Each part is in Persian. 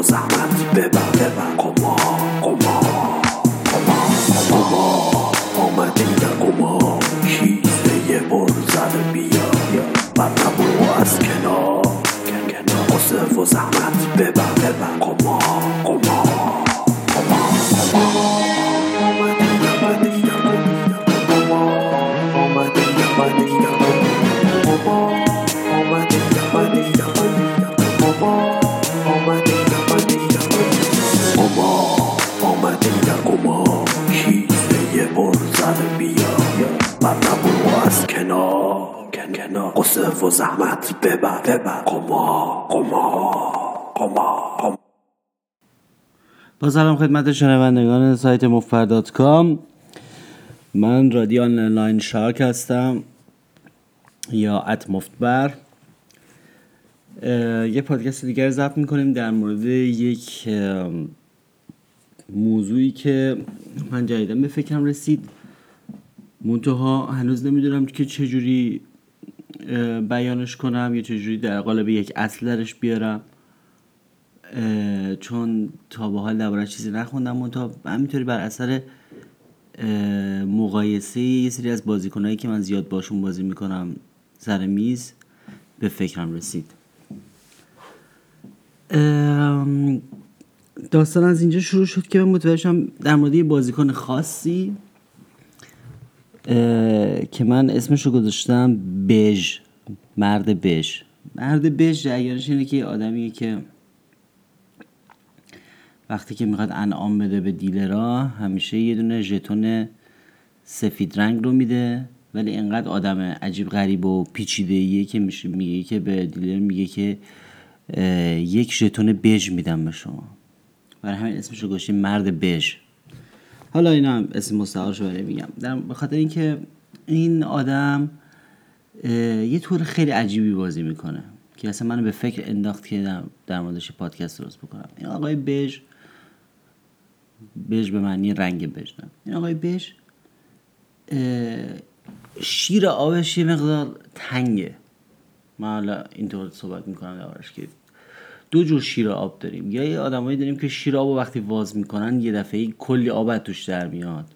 و زحمت. ببر ببر. قما قما قما قما آمدی نه قما کیسه پر زده بیا. بر و از کنار. و زحمت. ببر. زحمت. ببر ببر قما قما قما با سلام خدمت شنوندگان سایت مفر کام. من رادیو آنلاین شارک هستم. یا ات مفتبر. یه پادکست دیگر ضبط می‌کنیم در مورد یک موضوعی که من جدیدن به فکرم رسید. منتها هنوز نمی‌دونم که چجوری بیانش کنم یا چجوری در قالب یک اصل درش بیارم چون تا به حال درباره چیزی نخوندم منتها همینطوری بر اثر مقایسه یه سری از بازیکنهایی که من زیاد باشون بازی می‌کنم سر میز به فکرم رسید. داستان از اینجا شروع شد که من متوجه در مورد یه بازیکن خاصی که من اسمش رو گذاشتم بژ مرد بژ. مرد بژ جریانش اینه که آدمیه که وقتی که می‌خواد انعام بده به دیلرها همیشه یه دونه ژتون سفید رنگ رو میده ولی اینقدر آدم عجیب غریب و پیچیده که میشه میگه که به دیلر میگه که یک ژتون بژ میدم به شما. برای همین اسمش رو گذاشتیم مرد بژ. حالا اینا هم اسم مستعارشو برای میگم. در بخاطر اینکه این آدم یه طور خیلی عجیبی بازی می‌کنه که اصلا منو به فکر انداخت که در, در موردش پادکست درست بکنم. این آقای بژ بژ به معنی رنگ بژ این آقای بژ شیر آبش یه مقدار تنگه. من حالا اینطور صحبت می‌کنم دربارش که دو جور شیر آب داریم. یا یه آدمایی داریم که شیر آب وقتی واز می‌کنن یه دفعه کلی آب توش در میاد.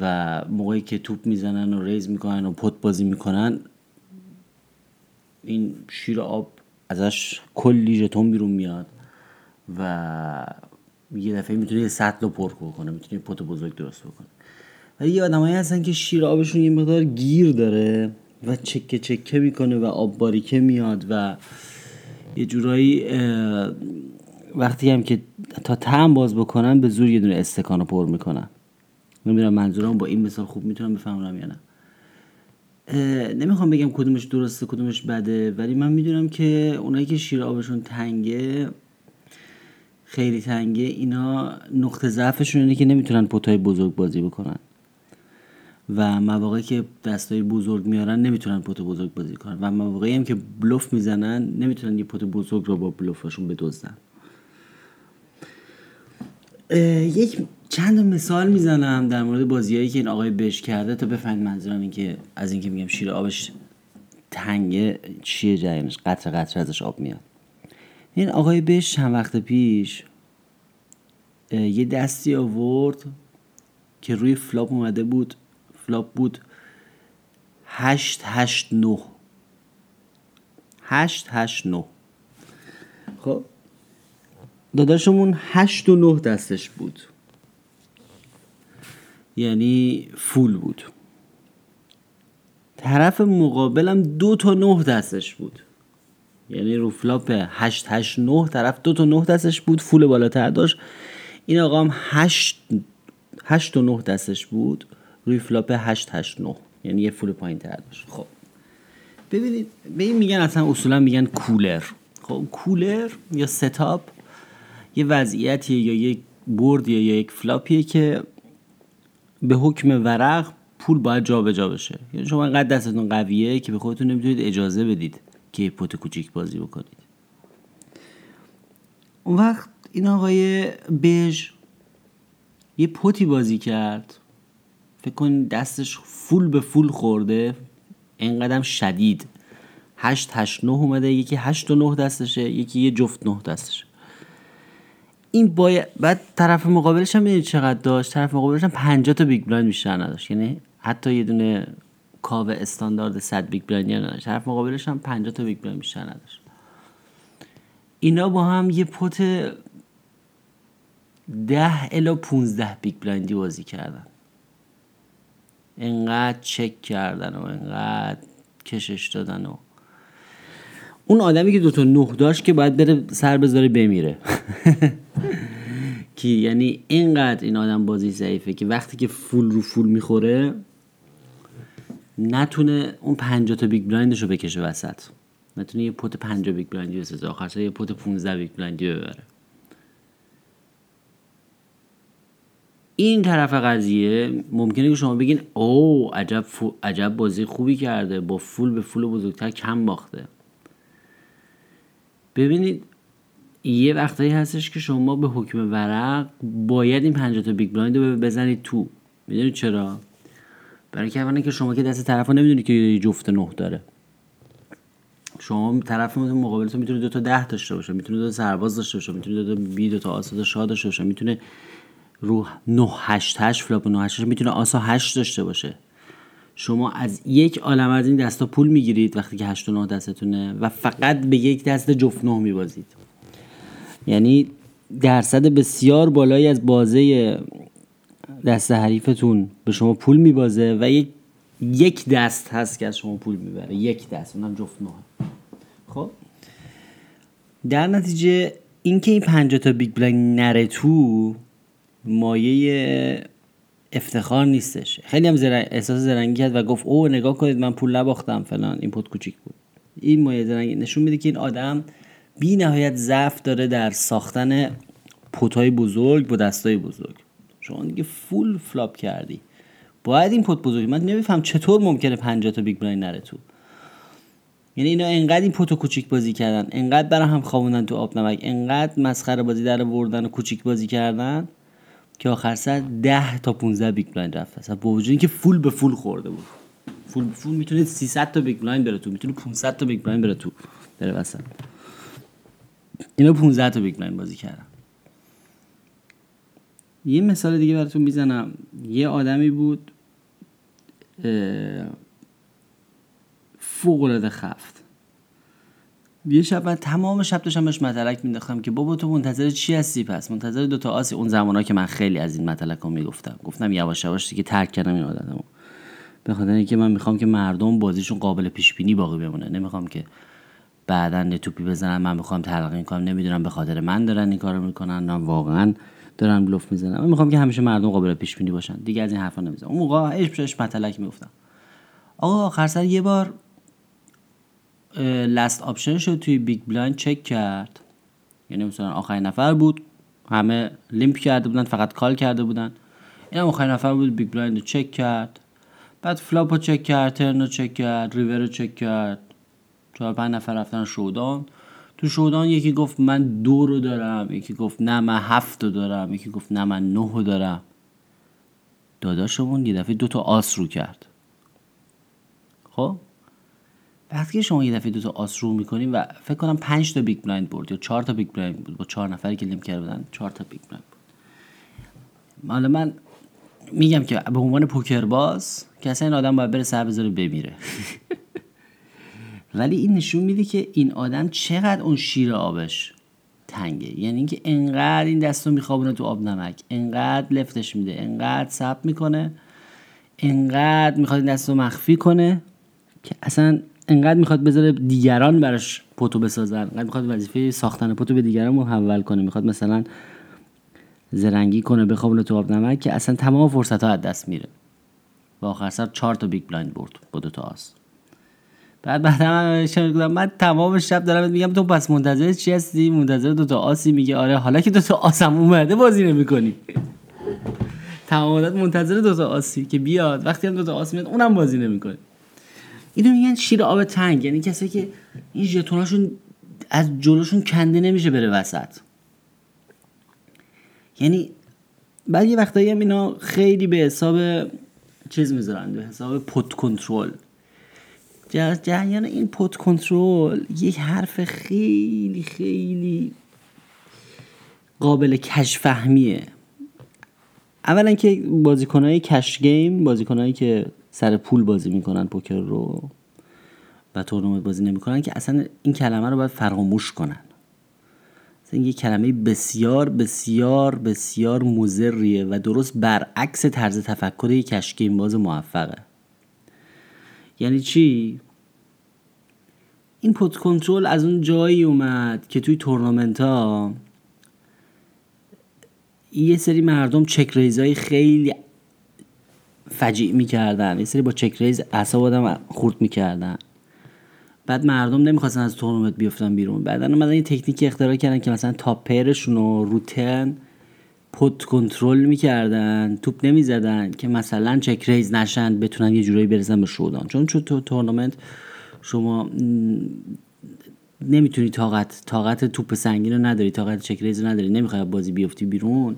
و موقعی که توپ می‌زنن و ریز می‌کنن و پت بازی می‌کنن این شیر آب ازش کلی ژتون بیرون میاد و یه دفعه می‌تونه یه سطل رو پر کنه می‌تونه پت بزرگ درست بکنه. ولی یه آدمایی هستن که شیر آبشون یه مقدار گیر داره و چکه چکه می‌کنه و آب باریکه میاد و یه جورایی وقتی هم که تا تم باز بکنن به زور یه دونه استکان رو پر می‌کنن. نمی‌دونم منظورم با این مثال خوب می‌تونم بفهمم یا نه. نمی‌خوام بگم کدومش درسته کدومش بده ولی من می‌دونم که اونایی که شیر آبشون تنگه خیلی تنگه اینا نقطه ضعفشون اینه که نمی‌تونن پتای بزرگ بازی بکنن. و مواقعی که دستای بزرگ میارن نمی‌تونن پت بزرگ بازی کنن. و مواقعی هم که بلوف می‌زنن نمی‌تونن یه پت بزرگ رو با بلوفشون بدزدن. یک چند مثال می‌زنم در مورد بازیهایی که این آقای بش کرده. تا بفهمید منظورم این که از اینکه میگم شیر آبش تنگه چیه جریانش؟ قطر قطر ازش آب میاد. این آقای بش چند وقت پیش یه دستی آورد که روی flop اومده بود. flop بود. هشت هشت نو هشت هشت نو خب داداشمون هشت و نه دستش بود. یعنی full بود. طرف مقابلم دو تا نه دستش بود. یعنی رو flop هشت هشت نه طرف دو تا نه دستش بود full بالاتر داشت. این آقا هم هشت هشت و نه دستش بود. روی flop 889 یعنی یه full پایین تر داشت خب. ببینید به این میگن اصلا اصولا میگن کولر. خب کولر یا ستاپ یه وضعیتیه یا یک برد یا یک فلاپیه که به حکم ورق پول باید جابجا جا بشه یعنی شما انقدر دستتون قویه که به خودتون نمی‌تونید اجازه بدید که پت کوچیک بازی بکنید. اون وقت این آقای بژ یه پوتی بازی کرد. فکر کن دستش full به full خورده اینقدر شدید. هشت هشت نه اومده یکی هشت و نه دستشه یکی یه جفت نه دستشه. این باید بعد طرف مقابلش هم چقدر داشت؟ طرف مقابلش هم 50 تا big blind بیشتر نداشت. یعنی حتی یه دونه cave استاندارد 100 big blind نداشت. طرف مقابلش هم 50 تا big blind بیشتر نداشت. اینا با هم یه pot 10 الی 15 big blind ی بازی کردن. انقدر چک کردن و انقدر کشش دادن و اون آدمی که دوتا نه داشت که باید بره سر بذاره بمیره. که یعنی اینقدر این آدم بازی ضعیفه که وقتی که full رو full می‌خوره نتونه اون 50 تا big blind ش رو بکشه وسط. نتونه یه pot 50 big blind ی بسازه آخر سر یه pot 15 big blind ی ببره. این طرف قضیه ممکنه که شما بگین او عجب, عجب بازی خوبی کرده با full به full بزرگتر کم باخته. ببینید یه وقتایی هستش که شما به حکم ورق باید این 50 تا big blind رو بزنید تو. می‌دونید چرا؟ برای که اولا که شما که دست طرف نمی‌دونید که یه جفت نه داره. شما طرف مقابلتون می‌تونه دو تا ده داشته باشه می‌تونه دو تا سرباز داشته باشه می‌تونه دو تا بی دو تا آس دو تا شاه داشته باشه می‌تونه رو 9 8 8 flop 9 8 می‌تونه آس و 8 داشته باشه. شما از یک عالم از این دستا پول می‌گیرید وقتی که 8 و 9 دستتونه و فقط به یک دست جفت 9 میبازید. یعنی درصد بسیار بالایی از بازه دست حریفتون به شما پول میبازه و یک یک دست هست که از شما پول می‌بره. یک دست اونم جفت نه. خب؟ در نتیجه اینکه این 50 تا big blind نره تو مایه افتخار نیستش. خیلی هم زرنگ... احساس زرنگی کرد و گفت او نگاه کنید من پول نباختم فلان. این pot کوچیک بود. این مایه زرنگی نشون میده که این آدم بی نهایت ضعف داره در ساختن pot ای بزرگ با دستای بزرگ. شما دیگه full flop کردی. باید این pot بزرگ من نمیفهم چطور ممکنه 50 تا big blind نره تو. یعنی اینا انقدر این pot و کوچیک بازی کردن انقدر برای هم خوابوندن تو آب نمک انقدر مسخره بازی در وردن و کوچیک بازی کردن. که آخر سر 10 تا 15 big blind رفت. اصلا با وجود اینکه full به full خورده بود. full به full می‌تونه 300 تا big blind بره تو. می‌تونه 500 تا big blind بره تو. بره وسط. اینا 15 تا big blind بازی کردن. یه مثال دیگه براتون می‌زنم. یه آدمی بود فوق العاده خفت. یه شب من تمام شب داشتم بهش مطلق مینداختم که بابا تو منتظر چی هستی؟ پس منتظر دوتا آسی اون زمانا که من خیلی از این مطلق رو می‌گفتم. گفتم یواش یواش دیگه ترک کردم این عادتمو به خاطر اینکه من می‌خوام که مردم بازیشون قابل پیش بینی باقی بمونه. نمی‌خوام که بعدا توپی بزنن من می‌خوام تلقین کنم. نمی‌دونم به خاطر من دارن این کارو می‌کنن نه واقعا دارن بلوف می‌زنن. من می‌خوام که همیشه مردم قابل پیش بینی باشن. دیگه از این حرفا نمی‌زنم. اون موقع بهش مطلق می‌گفتم. آقا آخر سر یه بار last option شد توی big blind check کرد. یعنی مثلا آخرین نفر بود همه limp کرده بودن فقط call کرده بودن. این هم آخرین نفر بود big blind رو چک کرد. بعد flop رو چک کرد turn رو چک کرد river رو چک کرد. چهار پنج نفر رفتن showdown. تو showdown یکی گفت من دو رو دارم یکی گفت نه من هفت رو دارم یکی گفت نه من نه رو دارم. داداشمون یه دفعه دو تا آس رو کرد. خب؟ وقتی شما یه دفعه دو تا آس رو می‌کنیم و فکر کنم پنج تا big blind برد یا چهار تا big blind بود با چهار نفری که limp کرده بودن چهار تا big blind بود حالا من میگم که به عنوان پوکر باز که اصلا این آدم باید بره سر بذاره بمیره. ولی این نشون میده که این آدم چقدر اون شیر آبش تنگه. یعنی اینکه انقدر این دستو میخوابونه تو آب نمک انقدر لفتش میده انقدر صبر می‌کنه انقدر می‌خواد این دستو مخفی کنه که اصلا انقدر می‌خواد بذاره دیگران براش pot و بسازن انقدر می‌خواد وظیفه ساختن pot و به دیگران محول کنه. می‌خواد مثلا زرنگی کنه بخوابونه تو آب نمک که اصلا تمام فرصت ها از دست میره. و آخر سر چهار تا big blind برد با دو تا آس. بعد بعد من من تمام شب دارم میگم تو پس منتظر چی هستی؟ منتظر دو تا آسی؟ میگه آره حالا که دو تا آسم اومده بازی نمی‌کنی. تمام منتظر دو تا آسی که بیاد. وقتی هم دو تا آس میاد اونم بازی نمی‌کنه. اینو میگن شیر آب تنگ یعنی کسی که این ژتوناشون از جلوشون کنده نمیشه بره وسط. یعنی بعد یه وقتایی هم اینا خیلی به حساب چیز می‌ذارن به حساب پوت کنترل. جریان این پوت کنترل یک حرف خیلی خیلی قابل کش فهمیه اولا که بازیکنهای کش گیم بازیکنهایی که سر پول بازی می‌کنن پوکر رو و تورنمنت بازی نمی‌کنن که اصلا این کلمه رو باید فراموش کنن. این یه کلمه بسیار بسیار بسیار مزریه و درست برعکس طرز تفکر یک کشگیم باز موفقه. یعنی چی؟ این pot control از اون جایی اومد که توی تورنمنت ها یه سری مردم check raise ای خیلی فجیع می‌کردن. یه سری با check raise اعصاب آدم خورد می‌کردن. بعد مردم نمی‌خواستن از تورنمنت بیفتن بیرون. بعدا اومدن یه تکنیکی اختراع کردن که مثلا top pair شون رو رو turn pot control می‌کردن. توپ نمی‌زدن که مثلا check raise نشن بتونن یه جورایی برسن به showdown. چون چون تو تورنمنت شما نمی‌تونی طاقت طاقت توپ سنگین رو نداری طاقت check raise رو نداری. نمی‌خوای بازی بیفتی بیرون.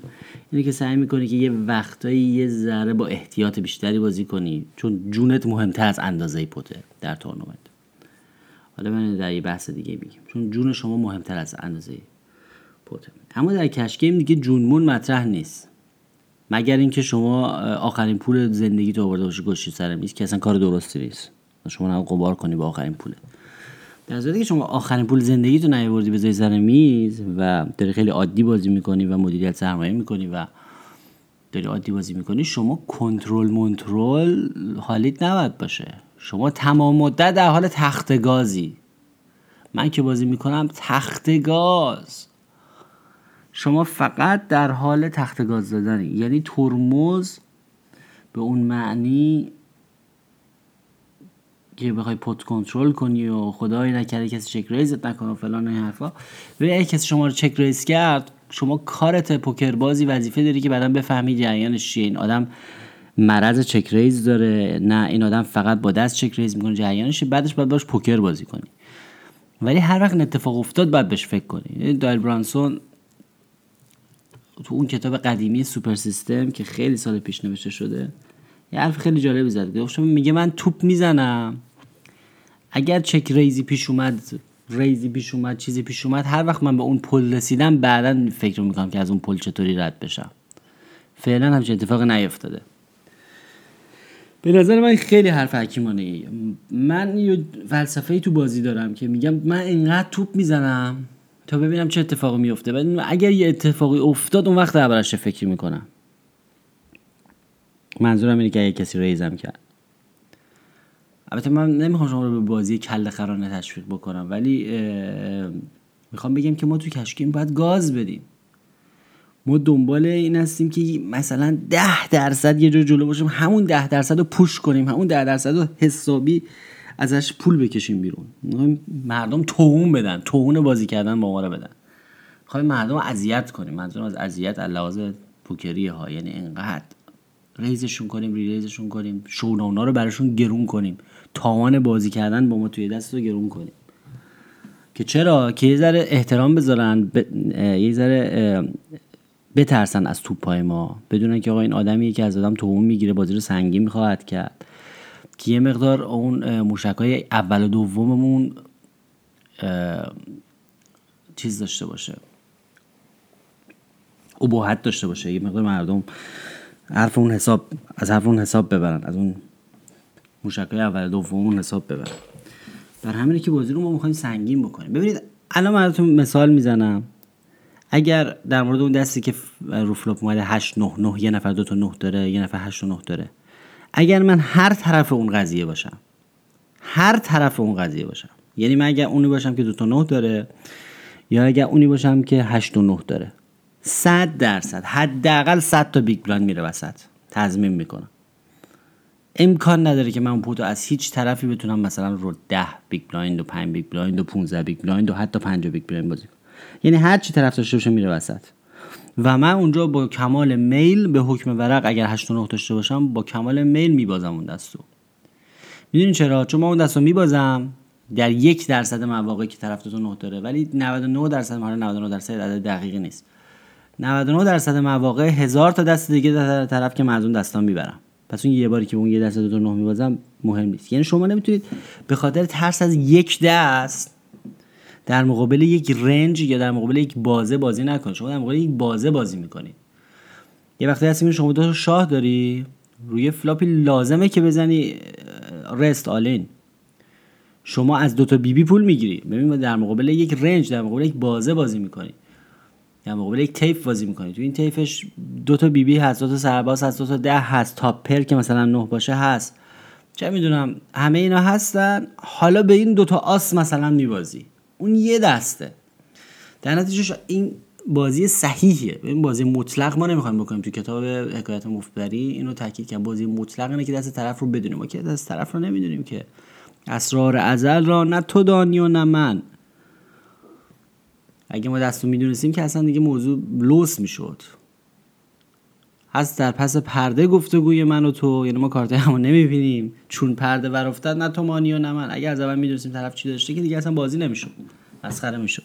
اینه که سعی می‌کنی که یه وقتایی یه ذره با احتیاط بیشتری بازی کنی چون جونت مهمتر از اندازه pot ه در تورنمنت. حالا من در یه بحث دیگه میگیم چون جون شما مهمتر از اندازه pot ه اما در cash game دیگه جونمون مطرح نیست. مگر اینکه شما آخرین پول زندگی تو آورده باشی گوشی سر میز که اصلا کار درستی نیست. شما هم قبار کنی با آخرین پوله. در که شما آخرین پول زندگی تو نیاوردی بذاری سر میز و داری خیلی عادی بازی می‌کنی و مدیریت سرمایه می‌کنی و داری عادی بازی می‌کنی شما کنترل منترل حالیت نباید باشه. شما تمام مدت در حال تخت گازی. من که بازی می‌کنم تخت گاز. شما فقط در حال تخت گاز دادنی یعنی ترمز به اون معنی که بخوای pot control کنی و خدای نکرده کسی check raise ت نکنه و فلان این حرفا. اگه کسی شما رو check raise کرد شما کارت پوکر بازی وظیفه داری که بعدا بفهمی جریانش چیه. این آدم مرض check raise داره نه این آدم فقط با دست check raise می‌کنه جریانش بعدش باید باش پوکر بازی کنی. ولی هر وقت اتفاق افتاد باید بهش فکر کنی. Doyle Brunson تو اون کتاب قدیمی سوپر سیستم که خیلی سال پیش نوشته شده یه حرف خیلی جالبی زد. گفت میگه من توپ می‌زنم. اگر چک ریزی پیش اومد ریزی پیش اومد چیزی پیش اومد هر وقت من به اون پل رسیدم بعدا فکر می‌کنم که از اون پل چطوری رد بشم فعلا همچین اتفاق نیفتاده به نظر من خیلی حرف حکیمانه ای. من یه فلسفه تو بازی دارم که میگم من اینقدر توپ می‌زنم تا ببینم چه اتفاقی میفته و اگر یه اتفاقی افتاد اون وقت دربارش فکر می‌کنم؟ منظورم اینه که اگه کسی ریزم کرد. البته من نمی‌خوام شما رو به بازی کل خرانه تشویق بکنم ولی می‌خوام بگم که ما تو کشکیم باید گاز بدیم. ما دنبال این هستیم که مثلا ده درصد یه جور جلو باشیم همون ده درصد رو پوش کنیم همون ده درصد رو حسابی ازش پول بکشیم بیرون. مردم توهون بدن توهون بازی کردن با ما رو بدن. می‌خوایم مردم اذیت کنیم منظورم از اذیت لحاظ پوکری ها یعنی اینقدر ریزشون کنیم ریزشون کنیم شونونا رو براشون گرون کنیم. تاوان بازی کردن با ما توی دست رو گرون کنیم. که چرا؟ که یه ذره احترام بذارن ب... یه ذره بترسن از توپ ما. بدونن که آقا این آدمی که از آدم توهون می‌گیره بازی رو سنگین می‌خواهد کرد. که یه مقدار اون موشک های اول و دوممون چیز داشته باشه. ابهت داشته باشه. یه مقدار مردم حرف اون حساب از حرف اون حساب ببرن از اون موشک های اول دوم حساب ببرن بر همینه که بازی رو ما می‌خوایم سنگین بکنیم. ببینید الان براتون مثال می‌زنم. اگر در مورد اون دستی که رو فلوپ اومده 8 9 9 یه نفر دو تا 9 داره یه نفر 8 9 داره. اگر من هر طرف اون قضیه باشم هر طرف اون قضیه باشم یعنی من اگر اونی باشم که دو تا 9 داره یا اگر اونی باشم که 8 و 9 داره 100 درصد حداقل 100 تا big blind میره وسط. تضمین می‌کنم. امکان نداره که من pot و از هیچ طرفی بتونم مثلا رو 10 big blind و 5 big blind و 15 big blind و حتی 5 big blind بازی کنم. یعنی هر چی طرف داشته باشه میره وسط. و من اونجا با کمال میل به حکم ورق اگر 8 9 داشته باشم با کمال میل میبازم اون دستو. می‌دونین چرا؟ چون من اون دستو میبازم در یک درصد مواقعی که طرف تو 9 داره. ولی 99 درصد حالا 99 درصد عدد دقیقی نیست. 99 درصد مواقع هزار تا دست دیگه در طرف که من دستان می‌برم. پس اون یه باری که اون یه دست دو نه میبازم مهم نیست. یعنی شما نمی‌تونید به خاطر ترس از یک دست در مقابل یک range یا در مقابل یک بازه بازی نکنید. شما در مقابل یک بازه بازی می‌کنید. یه وقتی هستی شما دو شاه داری روی flop ی لازمه که بزنی رست all in شما از دو تا بی بی پول می‌گیری. ببین در مقابل یک range در مقابل یک بازه بازی می‌کنی. در مقابل یک طیف بازی می‌کنی. تو این طیفش دو تا بی بی هست دو تا سرباز هست دو تا ده هست. top pair که مثلا نه باشه هست. چه می‌دونم همه اینا هستن. حالا به این دوتا آس مثلا میبازی. اون یه دسته. در نتیجه این بازی صحیحیه. این بازی مطلق ما نمی‌خوایم بکنیم. تو کتاب حکایت مفبری اینو تاکید کنم بازی مطلق اینه که دست طرف رو بدونیم. ما که دست طرف رو نمی‌دونیم که اسرار ازل را نه تو دانی و نه من. اگه ما دستو می‌دونستیم که اصلا دیگه موضوع لوس می‌شد. هست در پس پرده گفتگوی من و تو یعنی ما کارت همو نمی‌بینیم. چون پرده ور افتاد نه تو مانی و نه من. اگه از اول می‌دونستیم طرف چی داشته که دیگه اصلا بازی نمی‌شد. مسخره می‌شد.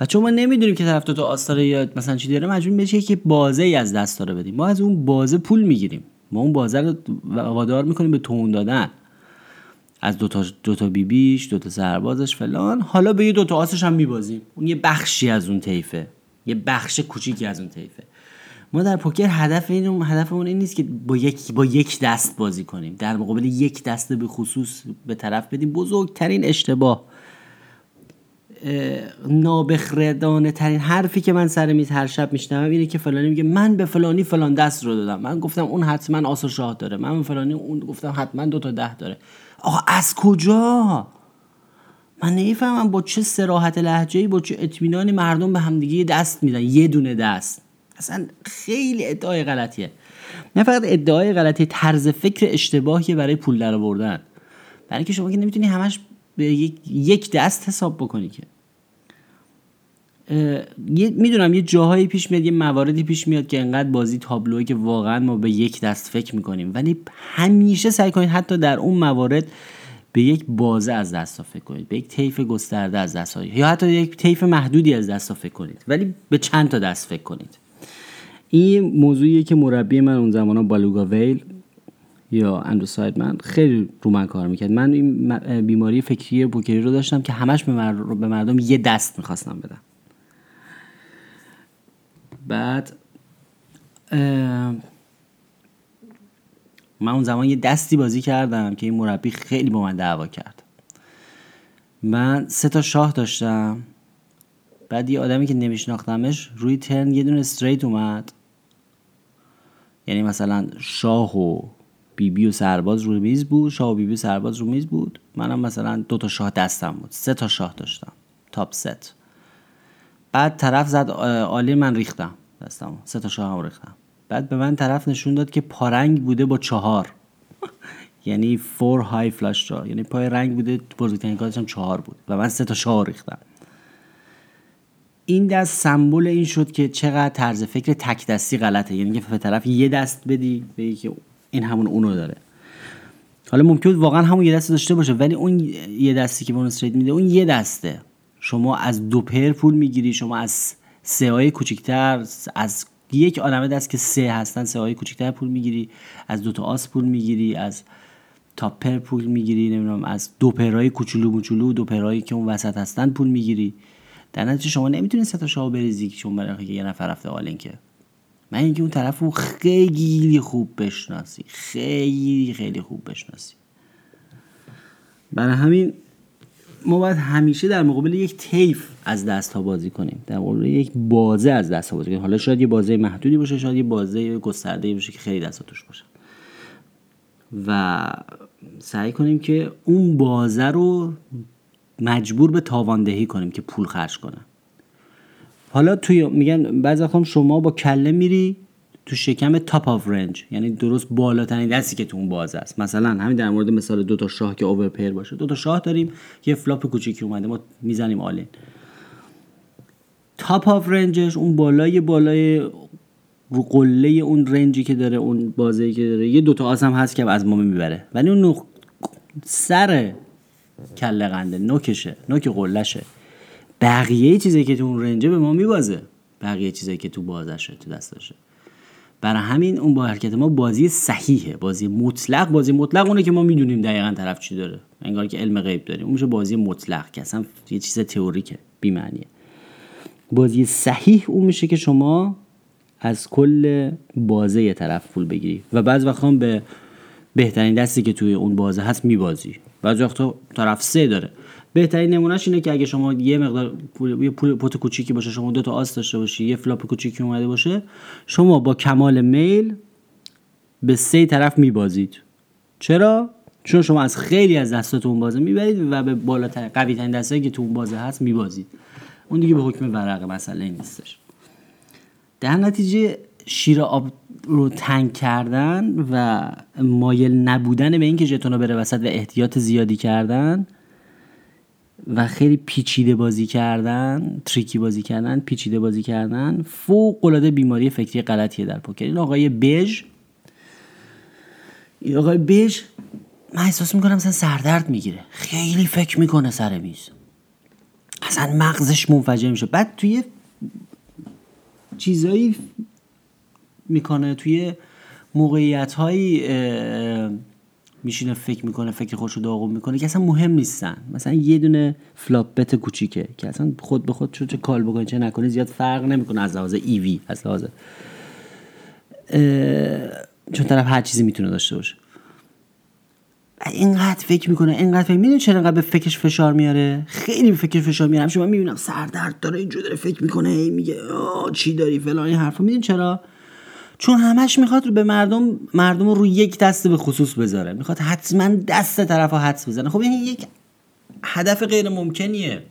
و چون ما نمی‌دونیم که طرف تو آستاره یا مثلا چی داره مجبور میشه که بازه ای از دست داره بدیم. ما از اون بازه پول می‌گیریم. ما اون بازه رو وادار می‌کنیم به تون دادن از دوتا دو تا بیبیش دو تا سربازش فلان. حالا به یه دو تا آسش هم میبازیم. اون یه بخشی از اون طیفه. یه بخش کوچیکی از اون طیفه. ما در پوکر هدف این هدفمون این نیست که با یک با یک دست بازی کنیم. در مقابل یک دست به خصوص به طرف بدیم. بزرگترین اشتباه نابخردانه ترین حرفی که من سر میز هر شب میشنوم اینه که فلانی میگه من به فلانی فلان دست رو دادم. من گفتم اون حتما آس و شاه داره. من به فلانی اون گفتم حتما دو تا ده داره. آقا از کجا؟ من نمی‌فهمم با چه سراحت لحجه با چه اطمینانی مردم به همدیگه دست میدن یه دونه دست. اصلا خیلی ادعای غلطیه. نه فقط ادعای غلطی طرز فکر اشتباهی برای پول در آوردن برای که شما که نمی‌تونی همش به یک دست حساب بکنی که. می‌دونم یه جاهایی پیش میاد یه مواردی پیش میاد که انقدر بازی تابلوه که واقعا ما به یک دست فکر می‌کنیم. ولی همیشه سعی کنید حتی در اون موارد به یک بازه از دست فکر کنید به یک طیف گسترده از دست یا حتی یک طیف محدودی از دست فکر کنید. ولی به چند تا دست فکر کنید. این موضوعیه که مربی من اون زمان بالوگا ویل یا اندرو من خیلی رو من کار می‌کرد. من این بیماری فکری پوکری رو داشتم که همش به, مردم یه دست می‌خواستم بدم. بعد من اون زمان یه دستی بازی کردم که این مربی خیلی با من دعوا کرد. من سه تا شاه داشتم. بعد یه آدمی که نمیشناختمش روی ترن یه دونه استریت اومد. یعنی مثلا شاه و بیبی بی و سرباز رو میز بود شاه و بیبی بی و سرباز رو میز بود. منم مثلا دو تا شاه دستم بود. سه تا شاه داشتم. تاپ ست بعد طرف زد عالی من ریختم دستم سه تا شاه هم ریختم. بعد به من طرف نشون داد که پارنگ بوده با چهار. یعنی فور های فلاش را یعنی پای رنگ بوده بزرگترین کارتش هم چهار بود. و من سه تا شاه ریختم. این دست سمبل این شد که چقدر طرز فکر تک دستی غلطه. یعنی که به طرف یه دست بدی به که این همون اونو داره. حالا ممکن واقعا همون یه دست داشته باشه ولی اون یه دستی که به اون استریت میده اون یه دسته. شما از دو پر پول می‌گیری شما از سه های کوچیکتر از یک عالمه دست که سه هستن سه های کوچیکتر پول می‌گیری از دو تا آس پول می‌گیری از top pair پول می‌گیری نمی‌دونم از دو پرهای کوچولو موچولو دو پرهایی که اون وسط هستن پول می‌گیری. در نتیجه شما نمی‌تونید سه تا شاه بریزی شما برای یه نفر رفته all in مگر اینکه اون طرف رو خیلی خوب بشناسی خیلی خیلی خوب بشناسی. برای همین ما باید همیشه در مقابل یک طیف از دست ها بازی کنیم. در مقابل یک بازه از دست ها بازی کنیم. حالا شاید یه بازه محدودی باشه شاید یه بازه گسترده باشه که خیلی دست توش باشه. و سعی کنیم که اون بازه رو مجبور به تاواندهی کنیم که پول خرج کنه. حالا توی میگن بعضی شما با کله میری تو شکم top of range یعنی درست بالاترین دستی که تو اون باز است. مثلا همین در مورد مثال دو تا شاه که over pair باشه. دو تا شاه داریم یه flop کوچیکی اومده ما می‌زنیم all in top of range ش اون بالای بالای رو قله اون range ی که داره اون بازه‌ای که داره یه دوتا آس هم هست که از ما می‌بره. ولی اون نخ... سر کله قنده نوکشه نوک قله‌شه بقیه چیزی که تو اون range ه به ما میبازه. بقیه چیزی که تو بازشه تو دستشه. برای همین اون با حرکت ما بازی صحیحه. بازی مطلق بازی مطلق اونه که ما می‌دونیم دقیقا طرف چی داره. انگار که علم غیب داریم. اون میشه بازی مطلق که اصلا یه چیز تئوریکه بی معنیه بازی صحیح اون میشه که شما از کل بازه طرف پول بگیری و بعض وقتا به بهترین دستی که توی اون بازه هست میبازی. بعضی وقتا طرف سه داره. بهترین نمونهش اینه که اگه شما یه مقدار پول یه پول pot کوچیکی باشه شما دو تا آس داشته باشی یه flop کوچیکی اومده باشه شما با کمال میل به سه طرف میبازید. چرا؟ چون شما از خیلی از دستاتون بازه می‌برید و به بالاتر قوی ترین دستایی که تو اون بازه هست میبازید. اون دیگه به حکم ورقه مسئله نیستش. در نتیجه شیر آب رو تنگ کردن و مایل نبودن به اینکه ژتونا بره وسط و احتیاط زیادی کردن و خیلی پیچیده بازی کردن تریکی بازی کردن پیچیده بازی کردن فوق العاده بیماری فکری غلطیه در پوکر. این آقای بژ این آقای بژ من احساس می‌کنم مثلا سردرد می‌گیره. خیلی فکر می‌کنه سر میز. اصلا مغزش منفجر میشه. بعد توی چیزایی می‌کنه توی موقعیت هایی میشینه فکر می‌کنه فکر خودش رو داغون می‌کنه که اصلا مهم نیستن. مثلا یه دونه flop bet کوچیکه که اصلا خود به خود چه call بکنه چه نکنه زیاد فرق نمی‌کنه از لحاظ EV از لحاظ چون طرف هر چیزی می‌تونه داشته باشه. اینقدر فکر می‌کنه اینقدر فکر می‌دونی چرا اینقدر به فکرش فشار میاره؟ خیلی به فکرش فشار میاره. شما می‌بینم سردرد داره اینجور داره فکر می‌کنه هی میگه چی داری فلان این می‌دونی چرا؟ چون همش می‌خواد رو به مردم مردم رو یک دست به خصوص بذاره. می‌خواد حتما دست طرف ها حدس بزنه. خب این یک هدف غیر ممکنیه.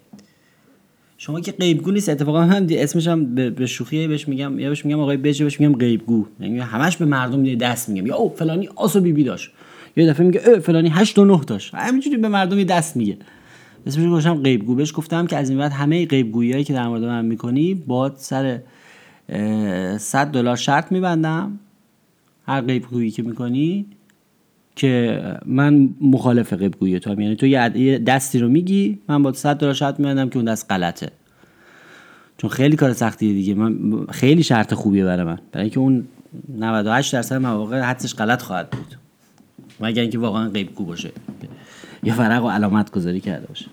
شما که غیبگو نیست. اتفاقا هم اسمش هم به شوخی بهش میگم یا بهش میگم آقای بهش بهش میگم غیبگو. یعنی همش به مردم دست میگم. یا او فلانی آسو بیبی داشت. یه دفعه میگه اه فلانی 8 و 9 داشت. همینجوری به مردم دست میگه. اسمش گفتم غیبگو. بهش گفتم که از این بعد همه غیبگویی که در مورد من می‌کنی با سر 100 دلار شرط میبندم. هر غیبگویی که می‌کنی که من مخالف غیبگویی تو هم. یعنی تو یه دستی رو میگی من با 100 دلار شرط میبندم که اون دست غلطه. چون خیلی کار سختیه دیگه. من خیلی شرط خوبیه برای من. برای اینکه اون 98 درصد مواقع حدسش غلط خواهد بود. مگر اینکه واقعا غیبگو باشه. یا فرق و علامت گذاری کرده باشه.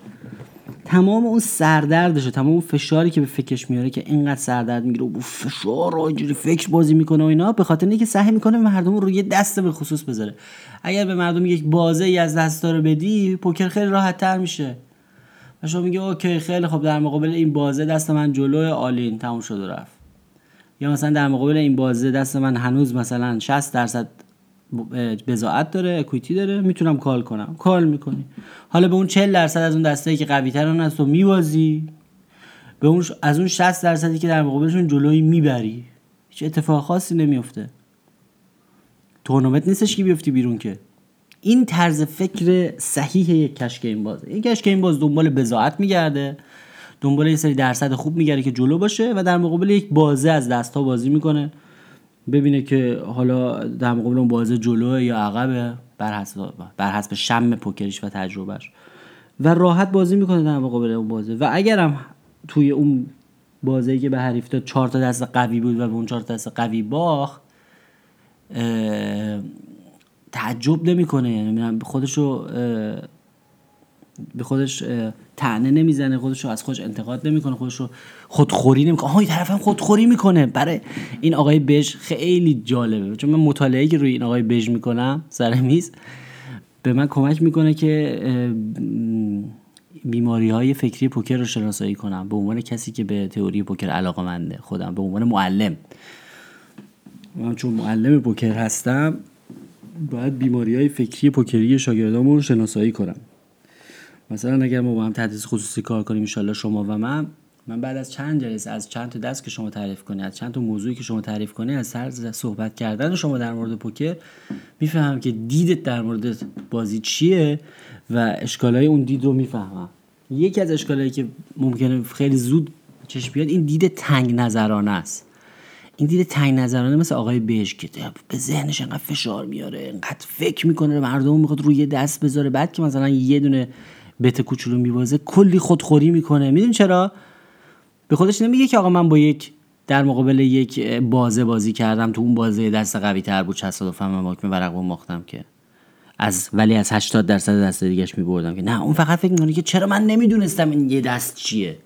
تمام اون سردردش و تمام اون فشاری که به فکرش میاره که اینقدر سردرد می‌گیره و فشار و اینجوری فکر بازی می‌کنه و اینا به خاطر اینکه سعی می‌کنه مردم رو یه دست به خصوص بذاره. اگر به مردم یک بازه ای از دست رو بدی پوکر خیلی راحت تر میشه. و شما میگه okay خیلی خب در مقابل این بازه دست من جلو all in تموم شد و رفت. یا مثلا در مقابل این بازه دست من هنوز مثلا 60 درصد بزاعت داره اکویتی داره می‌تونم کال کنم. کال می‌کنی. حالا به اون 40 درصد از اون دسته که قوی ترن هست تو میبازی. به اون از اون 60 درصدی که در مقابلشون جلوی می‌بری. هیچ اتفاق خاصی نمیفته تورنمنت نیستش که بیفتی بیرون که. این طرز فکر صحیح یک کشک این بازه. یک کشک این باز دنبال بزاعت میگرده دنبال یه سری درصد خوب میگرده که جلو باشه و در مقابل یک بازه از دست ها بازی می‌کنه. ببینه که حالا در مقابل اون بازه جلوه یا عقبه بر حسب بر حسب شم پوکریش و تجربهش و راحت بازی می‌کنه در مقابل اون بازه و اگرم توی اون بازه که به حریف داد چهار تا دست قوی بود و به اون چهار تا دست قوی باخت تعجب نمی‌کنه. یعنی خودشو به خودش تنه نمی‌زنه خودش رو از خودش انتقاد نمی‌کنه خودش رو خودخوری نمی‌کنه. آها این طرف هم خودخوری می‌کنه. برای این آقای بژ خیلی جالبه. چون من مطالعه که روی این آقای بژ می‌کنم سر میز به من کمک می‌کنه که بیماری های فکری پوکر رو شناسایی کنم. به عنوان کسی که به تئوری پوکر علاقه منده خودم به عنوان معلم. من چون معلم پوکر هستم باید بیماری های فکری پوکری شاگردامون رو شناسایی کنم. مثلا اگر ما با هم تدریس خصوصی کار کنیم ان شما و من من بعد از چند جلسه از چند تا دست که شما تعریف کنی از چند تا موضوعی که شما تعریف کنی از سر صحبت کردن شما در مورد پوکر می‌فهمم که دیدت در مورد بازی چیه و اشکالای اون دید رو می‌فهمم. یکی از اشکالایی که ممکنه خیلی زود چشم بیاد این دید تنگ نظرانه است. این دید تنگ نظرانه مثل آقای بهش که به ذهنش انقدر فشار میاره انقدر فکر می‌کنه مردم می‌خواد روی دست بذاره بعد که مثلا یه دونه بت کوچولو میوازه کلی خودخوری می‌کنه. میدون چرا؟ به خودش نمیگه که آقا من با یک در مقابل یک بازه بازی کردم تو اون بازه دست قوی تر بود تصادفا من محکم ورق ماختم که. از ولی از 80 درصد دست دیگهش میبردم که. نه اون فقط فکر می‌کنه که چرا من نمی‌دونستم این یه دست چیه.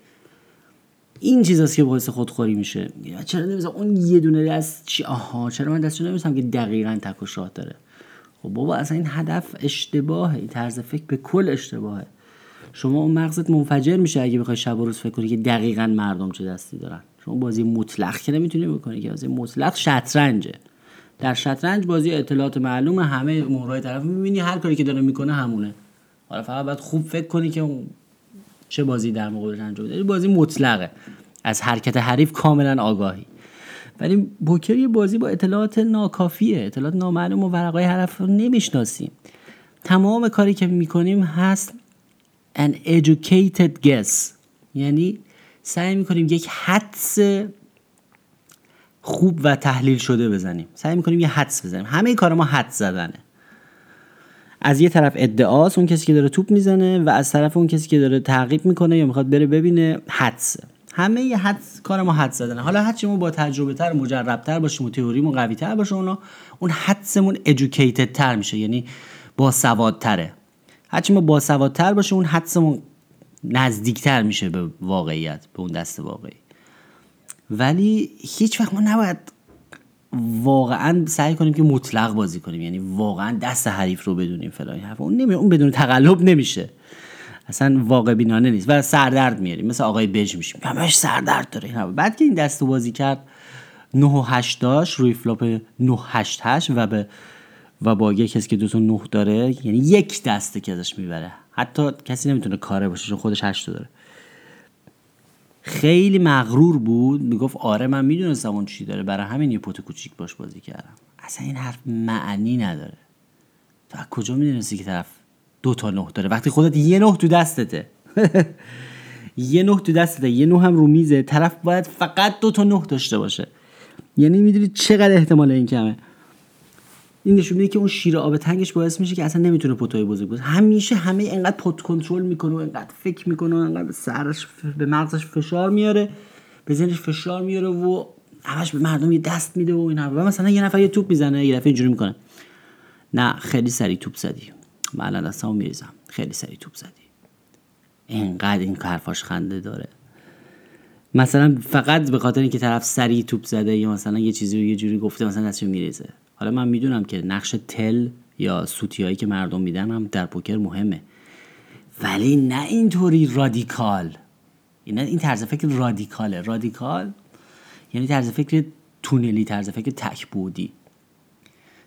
این چیزاست که باعث خودخوری میشه. چرا نمی‌دونم اون یه دونه دست چی؟ آها چرا من دستشو نمی‌دونم که دقیقا تک و شاه داره. خب بابا اصلا این هدف اشتباهه. این طرز فکر به کل اشتباهه. شما مغزت منفجر میشه اگه بخوای شب و روز فکر کنی که دقیقا مردم چه دستی دارن. شما بازی مطلق که نمی‌تونی بکنی که بازی مطلق شطرنجه. در شطرنج بازی اطلاعات معلومه همه مهرهای طرف می‌بینی هر کاری که داره می‌کنه همونه. حالا فقط باید خوب فکر کنی که چه بازی در مقابلش انجام میده. بازی مطلقه. از حرکت حریف کاملا آگاهی. ولی پوکر یه بازی با اطلاعات ناکافیه. اطلاعات نامعلوم و ورقای حرف رو نمی‌شناسیم. تمام کاری که می‌کنیم هست an educated guess. یعنی سعی می‌کنیم یک حدس خوب و تحلیل شده بزنیم. سعی می‌کنیم یه حدس بزنیم. همه کار ما حدس زدنه. از یه طرف ادعاست اون کسی که داره توپ می‌زنه و از طرف اون کسی که داره تعقیب می‌کنه یا می‌خواد بره ببینه حدس همه یه حدس کار ما حدس زدنه. حالا هرچی ما با تجربه تر مجرب تر باشیم و تئوریمون قوی تر باشه اونا اون حدسمون educated تر میشه. یعنی با سوادتره. هرچی ما با سوادتر باشه اون حدسمون نزدیکتر میشه به واقعیت به اون دست واقعی. ولی هیچ وقت ما نباید واقعا سعی کنیم که مطلق بازی کنیم. یعنی واقعا دست حریف رو بدونیم فلان اون نمی اون بدون تقلب نمیشه. اصلا واقع بینانه نیست. و سردرد میاریم. مثل آقای بج میشیم. همش سردرد داره این بعد که این دست بازی کرد 9 و 8 داشت روی فلاپ 9 8 8 و به و با یه کسی که دو تا 9 داره یعنی یک دسته که ازش می‌بره. حتی کسی نمی‌تونه کاره باشه چون خودش 8 داره. خیلی مغرور بود می‌گفت آره من می‌دونستم اون چی داره. برای همین یه پوت کوچیک باش بازی کردم. اصلا این حرف معنی نداره. تو از کجا می‌دونستی که طرف دو تا نه داره؟ وقتی خودت یه نه تو دستته. یه نه تو دستته یه نه هم رو میزه. طرف باید فقط دو تا نه داشته باشه. یعنی می‌دونی چقدر احتمال این کمه. این نشون میده که اون شیر آب تنگش باعث میشه که اصلا نمی‌تونه پتوی بزرگ بزنه همیشه همه انقدر پت کنترل می‌کنه و انقدر فکر می‌کنه و انقدر سرش به مغزش فشار میاره به ذهنش فشار میاره و همش به مردم یه دست میده و اینا و مثلا یه نفر یه توپ می‌زنه یه دفعه اینجوری می‌کنه. نه خیلی سری توپ زدی. من الان دستمو میریزم. خیلی سری توپ زدی. اینقدر این حرفاش خنده داره. مثلا فقط به خاطر اینکه طرف سری توپ زده یا مثلا یه چیزی رو یه جوری گفته مثلا دستشو میریزه. حالا من می‌دونم که نقش تل یا سوتیایی که مردم میدن هم در پوکر مهمه. ولی نه اینطوری رادیکال. این این طرز فکر رادیکاله. رادیکال یعنی طرز فکر تونلی طرز فکر تکبودی.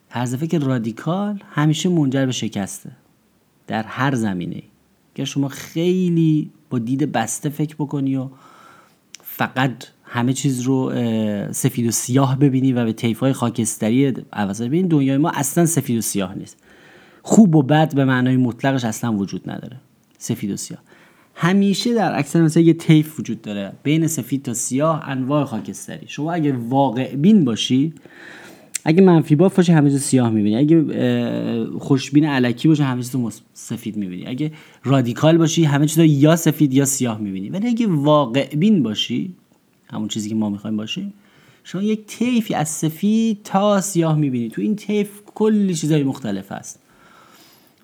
طرز فکر رادیکال همیشه منجر به شکسته در هر زمینه که شما خیلی با دید بسته فکر بکنی و فقط همه چیز رو سفید و سیاه ببینی و به های خاکستری عوض ببینی دنیای ما اصلا سفید و سیاه نیست. خوب و بد به معنای مطلقش اصلا وجود نداره. سفید و سیاه. همیشه در اکثر مثلا یه طیف وجود داره. بین سفید تا سیاه انواع خاکستری. شما اگه واقع بین باشی اگه منفی باف باشه همه سیاه می‌بینی. اگه خوشبین علکی باشه همه چیز سفید می‌بینی. اگه رادیکال باشی همه چیز یا سفید یا سیاه می‌بینی. ولی اگه واقع بین باشی همون چیزی که ما می‌خوایم باشیم شما یک طیفی از سفید تا سیاه می‌بینید تو این طیف کلی چیزای مختلف هست.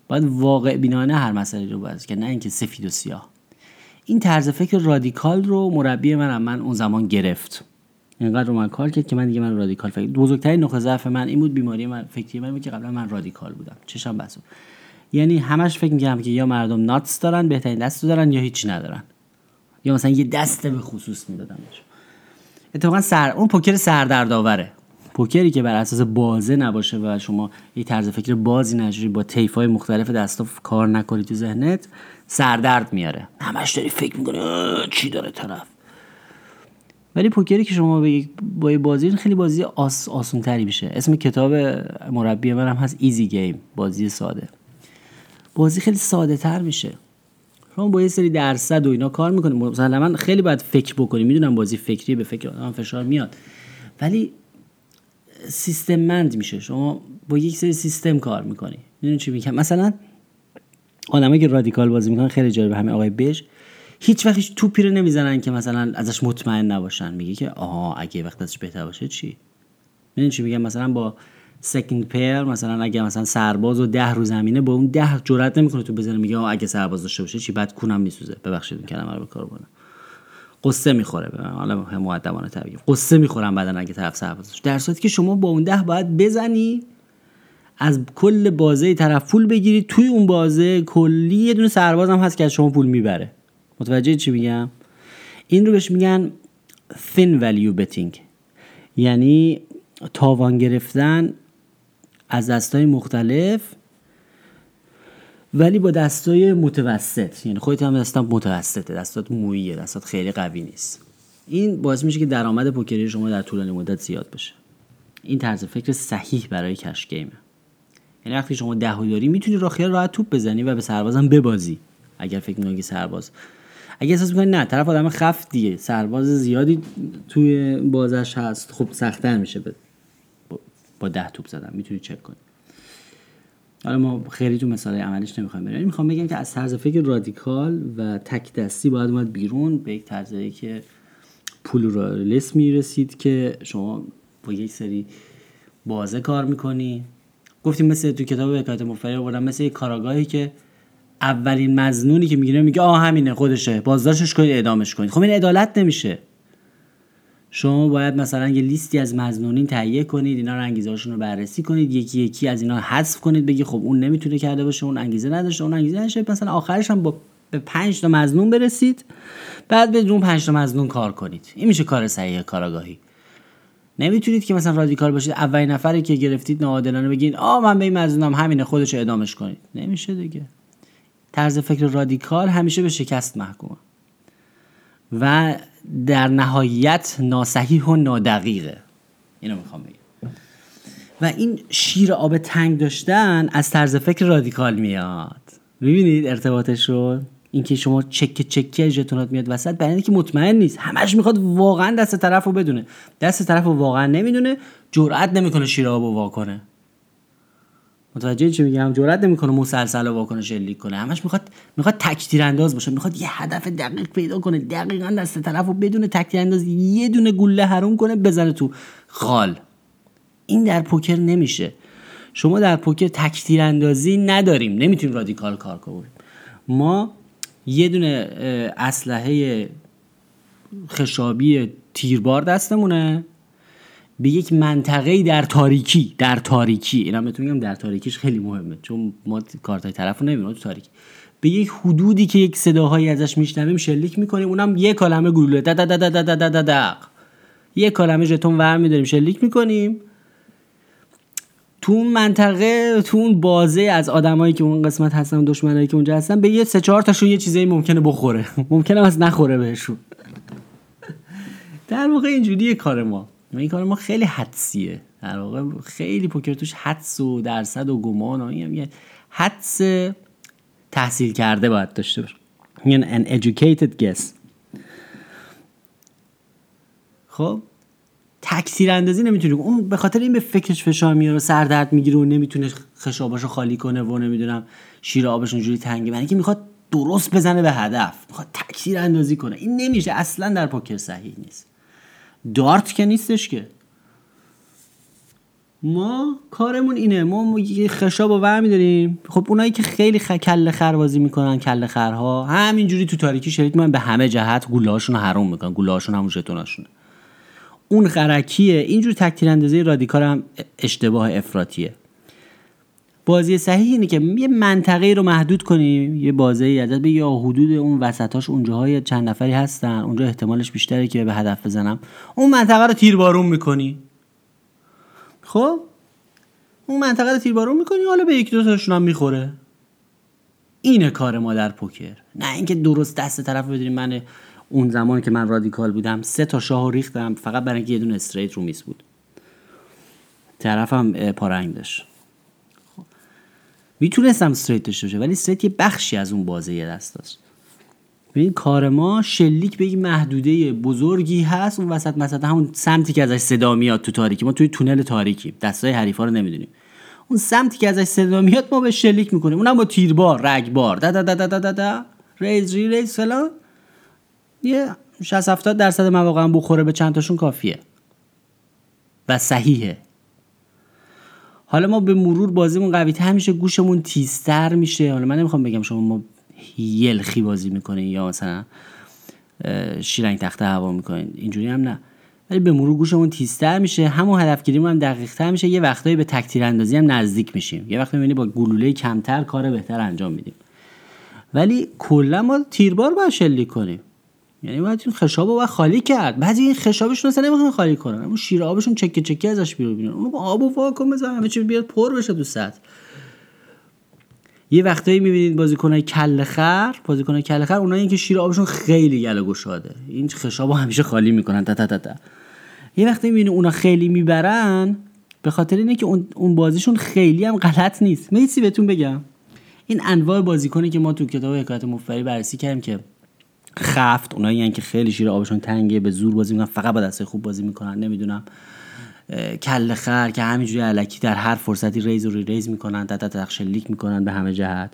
باید واقع بینانه هر مسئله رو باید که نه اینکه سفید و سیاه. این طرز فکر رادیکال رو مربی من من اون زمان گرفت. اینقدر رو من کار کرد که من دیگه من رادیکال فکر بزرگترین نقطه ضعف من این بود بیماری من فکری من بود که قبلا من رادیکال بودم. چشم بسو یعنی همش فکر می‌کردم که یا مردم ناتس دارن بهترین دست دارن یا هیچی ندارن. یا مثلا یه دست به خصوص می‌دادم اتفاقا سر اون پوکر سردردآوره. پوکری که بر اساس بازه نباشه و شما یه طرز فکر بازی نجوری با های مختلف دستا کار نکنی تو ذهنت سردرد میاره. همش داری فکر می‌کنی چی داره طرف؟ ولی پوکری که شما با یه بازی خیلی بازی آس آسون تری میشه. اسم کتاب مربی من هم هست ایزی گیم بازی ساده. بازی خیلی ساده تر میشه. شما با یه سری درصد و اینا کار می‌کنیم مسلما خیلی باید فکر بکنیم می‌دونم بازی فکری به فکر آدم فشار میاد. ولی سیستممند میشه. شما با یک سری سیستم کار می‌کنی. می‌دونی چی میگم؟ مثلا آدمایی که رادیکال بازی می‌کنن خیلی جالب همه آقای بش هیچ وقت هیچ توپی رو نمی‌زنن که مثلا ازش مطمئن نباشن. میگه که آها اگه وقت ازش بهتر باشه چی؟ می‌دونی چی میگم؟ مثلا با سکند پیر مثلا اگه مثلا سرباز و ده رو زمینه با اون ده جرئت نمی‌کنه تو بزنه میگه اگه سرباز داشته باشه چی؟ بعد کونم میسوزه. ببخشید این کلمه رو به کار بردم. قصه می‌خوره به حالا مؤدبانه طبیعی قصه می‌خورم بعدن اگه طرف سرباز داشته در صورتی که شما با اون ده باید بزنی از کل بازه طرف پول بگیری. توی اون بازه کلی یه دونه سرباز هم هست که از شما پول می‌بره. متوجه چی میگم؟ این رو بهش میگن thin value betting. یعنی تاوان گرفتن از دستای مختلف ولی با دستای متوسط. یعنی خودت هم دستم متوسطه دستات مویه دستات خیلی قوی نیست. این باعث میشه که درآمد پوکری شما در طولانی مدت زیاد بشه. این طرز فکر صحیح برای کش گیمه. یعنی وقتی شما دهو داری می‌تونی را خیال راحت توپ بزنی و به سربازم ببازی اگر فکر می‌کنی سرباز. اگه احساس می‌کنی نه طرف آدم خفت دیگه. سرباز زیادی توی بازش هست خب سختتر میشه با ده توپ زدن می‌تونی چک کنی. حالا ما خیلی تو مثال عملیش نمی‌خوایم بریم. می‌خوام بگم که از طرز فکر رادیکال و تک دستی باید اومد بیرون به یک طرزی که پلورالیسم می‌رسید که شما با یک سری بازه کار می‌کنی. گفتیم مثل تو کتاب حکایت مفری آوردم مثل یک کاراگاهی که اولین مزنونی که می‌گیره میگه آه همینه خودشه. بازداشتش کنید اعدامش کنید. خب این عدالت نمیشه. شما باید مثلا یه لیستی از مزنونین تهیه کنید اینا رو انگیزه رو بررسی کنید یکی یکی از اینا حذف کنید بگی خب اون نمی‌تونه کرده باشه اون انگیزه نداشته اون انگیزه نداشته. مثلا آخرش هم با به 5 تا مزنون برسید بعد به اون 5 تا مزنون کار کنید. این میشه کار صحیح کاراگاهی. نمی‌تونید که مثلا رادیکال باشید اولین نفری که گرفتید ناعادلانه بگین آ من به این مزنونم همینه خودش ادامش کنید. نمیشه دیگه. طرز فکر رادیکال همیشه به شکست محکومه. و در نهایت ناسحیح و نادقیقه. اینو می‌خوام بگم. و این شیر آب تنگ داشتن از طرز فکر رادیکال میاد. می‌بینید ارتباطش رو اینکه شما چک چکی ژتونات میاد وسط برای اینکه مطمئن نیست. همش می‌خواد واقعا دست طرف رو بدونه. دست طرف رو واقعا نمی‌دونه جرئت نمی‌کنه شیر آب رو واکنه متوجه چی میگم؟ جرئت نمی‌کنه مسلسل رو واکنه شلیک کنه. همش می‌خواد می‌خواد تکتیر انداز باشه. می‌خواد یه هدف دقیق پیدا کنه. دقیقا دست طرف رو بدون تکتیر انداز یه دونه گله حروم کنه بزنه تو خال. این در پوکر نمیشه. شما در پوکر تکتیر اندازی نداریم. نمی‌تونیم رادیکال کار کنیم. ما یه دونه اسلحه خشابی تیربار دستمونه. به یک منطقه در تاریکی در تاریکی. اینا بهتون میگم در تاریکیش خیلی مهمه. چون ما کارتای طرف رو نمی‌بینیم تو تاریکی. به یک حدودی که یک صداهایی ازش میشنویم شلیک می‌کنیم. اونم یک کلمه گلوله. دق دق دق دق دق دق یک کلمه ژتون ور میداریم شلیک می‌کنیم. تو اون منطقه تو اون بازه از آدمایی که اون قسمت هستن دشمنایی که اونجا هستن به یه سه چهار تاشون یه چیزایی ممکنه بخوره. ممکنه از نخوره بهشون. در واقع اینجوریه کار ما. این کار ما خیلی حدسیه. در واقع خیلی پوکر توش حدس و درصد و گمان و این حدس تحصیل کرده باید داشته باشه. میگن an educated guess. خب تکثیر اندازی نمی‌تونه. اون به خاطر این به فکرش فشار میاره و سردرد می‌گیره و نمی‌تونه خشاباشو خالی کنه و نمی‌دونم شیر آبش اونجوری تنگه. برای اینکه می‌خواد درست بزنه به هدف. می‌خواد تکثیر اندازی کنه. این نمیشه. اصلا در پوکر صحیح نیست. دارت که نیستش که. ما کارمون اینه. ما یه خشاب و ور میداریم خب اونایی که خیلی خ... کل خر بازی می‌کنن کل خرها همینجوری تو تاریکی شریک من به همه جهت گوله هاشون حروم می‌کنن. گوله هاشون همون ژتوناشونه اون خرکیه اینجور تکتیر اندازه رادیکال هم اشتباه افراطیه. بازی صحیح اینه که یه منطقه رو محدود کنیم یه ازت به یا حدود اون وسطاش اونجاهای چند نفری هستن اونجا احتمالش بیشتره که به هدف بزنم. اون منطقه رو تیربارون می‌کنی. خب؟ اون منطقه رو تیربارون می‌کنی حالا به یک دو تاشون هم می‌خوره. اینه کار ما در پوکر. نه اینکه درست دست طرف بدونیم من اون زمانی که من رادیکال بودم سه تا شاه ریختم فقط برای اینکه یه دونه استریت رو میس بود. طرفم پارنگ داشت. می‌تونستم استریت داشته باشه ولی استریت یه بخشی از اون بازه یه دست داشت. ببین کار ما شلیک به محدوده بزرگی هست اون وسط مثلا همون سمتی که ازش صدا میاد تو تاریکی. ما توی تونل تاریکی دستای حریفا رو نمی‌دونیم. اون سمتی که ازش صدا میاد ما به شلیک می‌کنیم. اونم با تیربار رگبار دا دا دا دا دا دا raise re-raise فلان. یه 60 70 درصد مواقع بخوره به چند تاشون کافیه. و صحیحه. حالا ما به مرور بازیمون قوی تر میشه گوشمون تیزتر میشه. حالا من نمی‌خوام بگم شما ما یلخی بازی می‌کنین یا مثلا شلنگ تخته هوا می‌کنین. اینجوری هم نه. ولی به مرور گوشمون تیزتر میشه همون هدفگیریمون هم دقیق تر میشه. یه وقتایی به تک‌تیراندازی هم نزدیک میشیم. یه وقت می‌بینی با گلوله کمتر کار بهتر انجام میدیم. ولی کلا ما تیربار باید شلیک کنیم. یعنی باید این خشاب رو خالی کرد. بعضی این خشابشون اصلا نمی‌خوان خالی کنن. اون شیر آبشون چکه چکه ازش بیرون بینن اونو با آب و واکن بزن همه چی بیاد پر بشه تو سطح. یه وقتایی می‌بینید بازیکنای کله خر بازیکنای کله خر اونایی که شیر آبشون خیلی گله گشاده. این خشابو همیشه خالی می‌کنن. تا تا تا یه وقتی می‌بینید اونا خیلی می‌برن به خاطر اینه که اون, بازیشون خیلی هم غلط نیست. من بهتون بگم. این انواع بازیکنی که ما تو کتاب حکایت مفبری بررسی کردیم که خفت. اونایی که خیلی شیر آبشون تنگه به زور بازی می‌کنن فقط با دسته خوب بازی می‌کنن نمی‌دونم. کل خر که همینجوری الکی در هر فرصتی raise و re-raise می‌کنن تا تهش شلیک می‌کنن به همه جهت.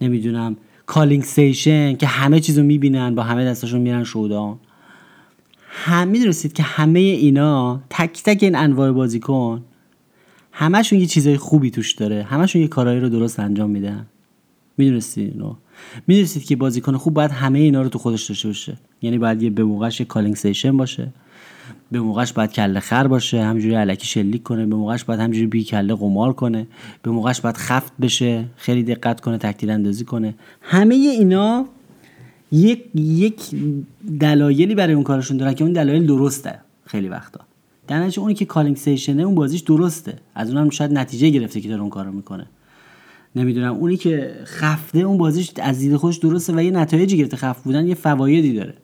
نمی‌دونم. calling station که همه چیزو می‌بینن با همه دستاشون میرن showdown. هم می‌دونستید که همه اینا تک تک این انواع بازیکن همشون یه چیزای خوبی توش داره. همشون یه کارهایی رو درست انجام میدن. می‌دونستید اینو؟ می‌دونستید که بازیکن خوب باید همه اینا رو تو خودش داشته باشه. یعنی باید یه به موقعش یه calling station باشه. به موقعش باید کله خر باشه همینجوری الکی شلیک کنه به موقعش باید همینجوری بی کله قمار کنه به موقعش باید خفت بشه خیلی دقت کنه تک‌تیراندازی کنه. همه اینا یک یک دلایلی برای اون کارشون دارن که اون دلایل درسته خیلی وقتا. در اونی که calling station ه اون بازیش درسته. از اونم شاید نتیجه گرفته که داره اون کارو می‌کنه. نمی‌دونم. اونی که خفته اون بازیش از دید خودش درسته و یه نتایجی گرفته خفت بودن یه فوایدی داره.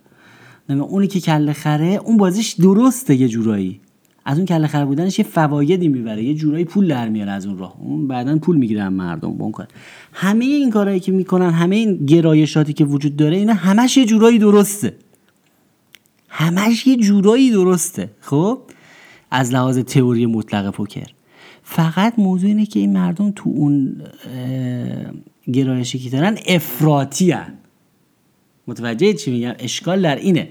اونی که کله خره اون بازیش درسته یه جورایی. از اون کله خره بودنش یه فوایدی می‌بره یه جورایی پول در میاره از اون راه. اون بعدا پول می‌گیرن مردم بون کن همه این کارهایی که می‌کنن همه این گرایشاتی که وجود داره اینا همش یه جورایی درسته. همش یه جورایی درسته. خب؟ از لحاظ تئوری مطلق پوکر. فقط موضوع اینه که این مردم تو اون گرایشی که دارن افراطی هن. متوجه چی میگم؟ اشکال در اینه.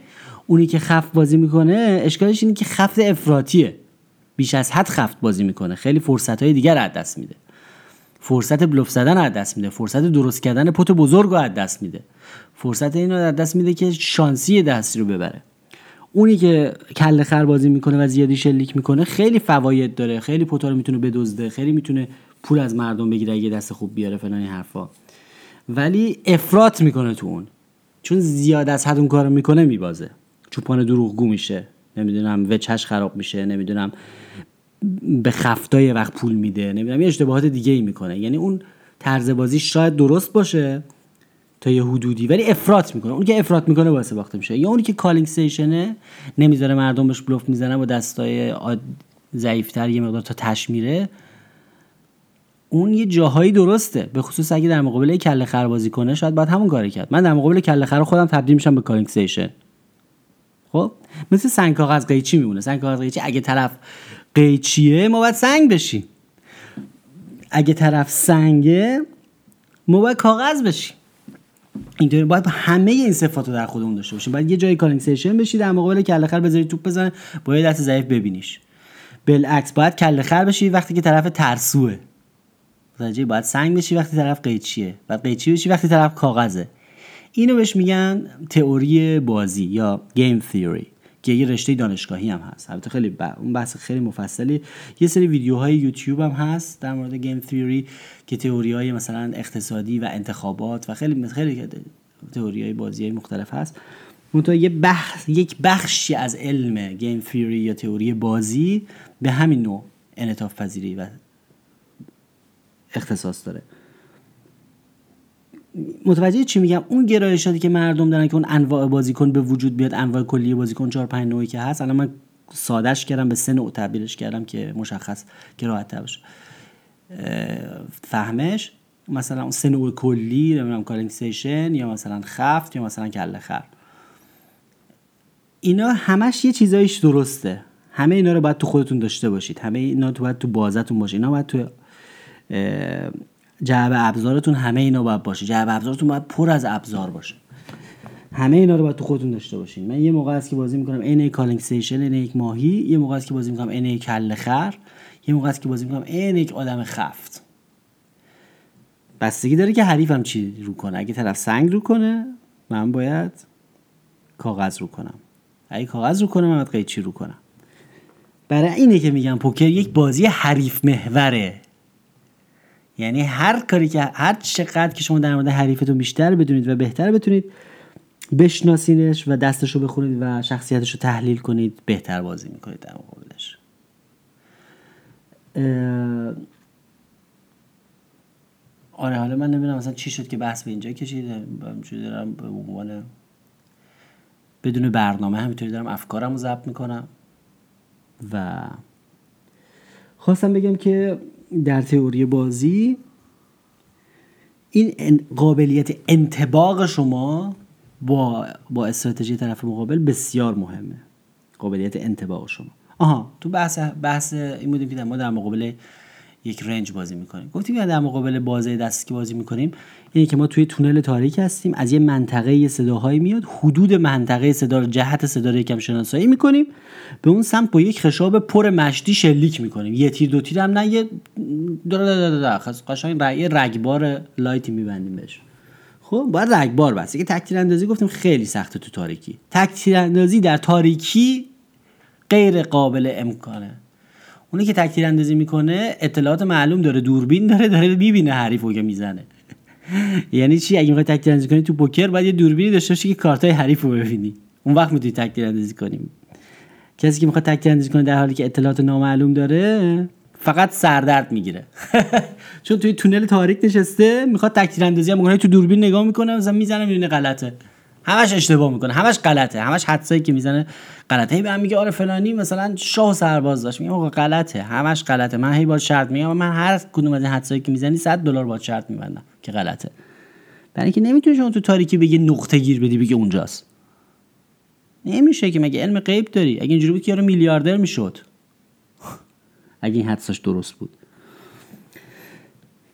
اونی که خفت بازی می‌کنه اشکالش اینه که خفت افراطیه. بیش از حد خفت بازی می‌کنه. خیلی فرصت های دیگر از دست میده. فرصت بلوف زدن از دست میده. فرصت درست کردن پت بزرگ رو از دست میده. فرصت اینو از دست میده که شانسی دستی رو ببره. اونی که کله خر بازی می‌کنه و زیادی شلیک می‌کنه خیلی فواید داره. خیلی رو می‌تونه بدزده. خیلی می‌تونه پول از مردم بگیره اگه دست خوب بیاره فلان حرفا. ولی افراط می‌کنه تو اون. چون زیاد از حد اون کارو می‌کنه میبازه. چوپان دروغگو میشه. نمی‌دونم وچش خراب میشه. نمی‌دونم به خفتای وقت پول میده. نمی‌دونم یه اشتباهات دیگه ای می‌کنه. یعنی اون طرز بازی شاید درست باشه تا یه حدودی. ولی افراط می‌کنه. اون که افراط می‌کنه واسه باخته میشه. یا اونی که calling station ه نمی‌ذاره مردم بهش بلوف می‌زنه با دستای ضعیفتر یه مقدار تا تهش میره. اون یه جاهایی درسته. به خصوص اگه در مقابل کله خر بازی کنه شاید باید همون کاری کرد. من در مقابل کله خر خودم تبدیل میشم به calling station خب؟ مثل سنگ کاغذ قیچی میمونه. سنگ کاغذ قیچی اگه طرف قیچیه ما باید سنگ بشیم. اگه طرف سنگه ما باید کاغذ بشیم. اینطوری باید همه این صفات رو در خودمون داشته باشیم. باید یه جای calling station بشی در مقابل کله خر بذاری توپ بزنه با یه دست ضعیف ببینیش. بالعکس باید کله خر بشی وقتی که طرف ترسوه. متوجه باید سنگ بشی وقتی طرف قیچیه. بعد قیچی بشی وقتی طرف کاغذه. اینو بهش میگن تئوری بازی یا game theory که یه رشته دانشگاهی هم هست. البته خیلی ب... اون بحث خیلی مفصلی. یه سری ویدیوهای یوتیوب هم هست در مورد گیم تیوری که تئوری های مثلا اقتصادی و انتخابات و خیلی خیلی تئوری های بازی های مختلف هست. منتها یه بخش یک بخشی از علم گیم تیوری یا تئوری بازی به همین نوع انعطاف پذیری و اختصاص داره. متوجه چی میگم؟ اون گرایشاتی که مردم دارن که اون انواع بازیکن به وجود بیاد انواع کلی بازیکن 4 5 نوعی که هست الان من سادهش کردم به سه نوع تعبیرش کردم که مشخص که راحت باشه. فهمش؟ مثلا اون سه نوع کلی نمی‌دونم calling station یا مثلا خفت یا مثلا کله خر. اینا همش یه چیزایش درسته. همه اینا رو باید تو خودتون داشته باشید. همه اینا تو باید تو بازیتون باشه. اینا باید تو جعبه ابزارتون همه اینا باید باشه. جعبه ابزارتون باید پر از ابزار باشه. همه اینا رو باید تو خودتون داشته باشین. من یه موقع است که بازی می‌کنم عین calling station عین یک ماهی. یه موقع است که بازی می‌کنم یک کله خر. یه موقع است که بازی می‌کنم عین یک آدم خفت. بستگی داره که حریفم چی رو کنه. اگه طرف سنگ رو کنه من باید کاغذ رو کنم. اگه کاغذ رو کنه من باید قیچی رو کنم. برای اینه که میگم پوکر یک بازی حریف محوره. یعنی هر کاری که هر چقدر که شما در مورد حریفتون بیشتر بدونید و بهتر بتونید بشناسینش و دستش رو بخونید و شخصیتش رو تحلیل کنید بهتر بازی می‌کنید در مقابلش. آره حالا من نمی‌دونم مثلا چی شد که بحث به اینجا کشیده همینجوری دارم به عنوان بدون برنامه همینطوری دارم افکارم رو ضبط می‌کنم و خواستم بگم که در تئوری بازی این قابلیت انتباق شما با با استراتژی طرف مقابل بسیار مهمه. قابلیت انتباق شما. آها تو بحث بحث این بودیم که ما در مقابل یک رنج بازی می‌کنیم. گفتیم در مقابل بازی دستی که بازی می‌کنیم اینه که ما توی تونل تاریک هستیم. از یه منطقه یه صداهایی میاد. حدود منطقه صدا رو جهت صدا رو یکم شناسایی می‌کنیم. به اون سمت با یک خشاب پر مشتی شلیک می‌کنیم. یه تیر دو تیر هم نه یه قشنگ یه رگبار لایتی میبندیم بهش. خب باید رگبار بس که تک‌تیراندازی گفتیم خیلی سخته تو تاریکی. تک‌تیراندازی در تاریکی غیر قابل امکانه. اونی که تک‌تیراندازی می‌کنه اطلاعات معلوم داره دوربین داره داره می‌بینه حریفو که می‌زنه. یعنی چی؟ اگه می‌خوای تک‌تیراندازی کنی تو پوکر باید یه دوربینی داشته باشی که کارتای حریف رو ببینی. اون وقت می‌تونی تک‌تیراندازی کنیم کسی که می‌خواد تک‌تیراندازی کنه در حالی که اطلاعات نامعلوم داره فقط سردرد می‌گیره. چون توی تونل تاریک نشسته می‌خواد تکتیر اندازی هم تو دوربین نگاه می‌کنه مثلا می‌زنه می‌بینه غلطه. همش اشتباه می‌کنه. همش غلطه. همش حدسایی که می‌زنه غلطه. هی به هم میگه آره فلانی مثلا شاه سرباز داشت. میگم آقا غلطه. همش غلطه. من هی با شرط میگم من هر کدوم از این حدسایی که می‌زنی 100 دلار با شرط میبندم. که غلطه. برای اینکه نمی‌تونی شما تو تاریکی بگی نقطه گیر بدی بگی اونجاست. نمیشه که مگه علم غیب داری؟ اگه اینجوری بود که یارو میلیاردر می‌شد. اگه این حدسش درست بود.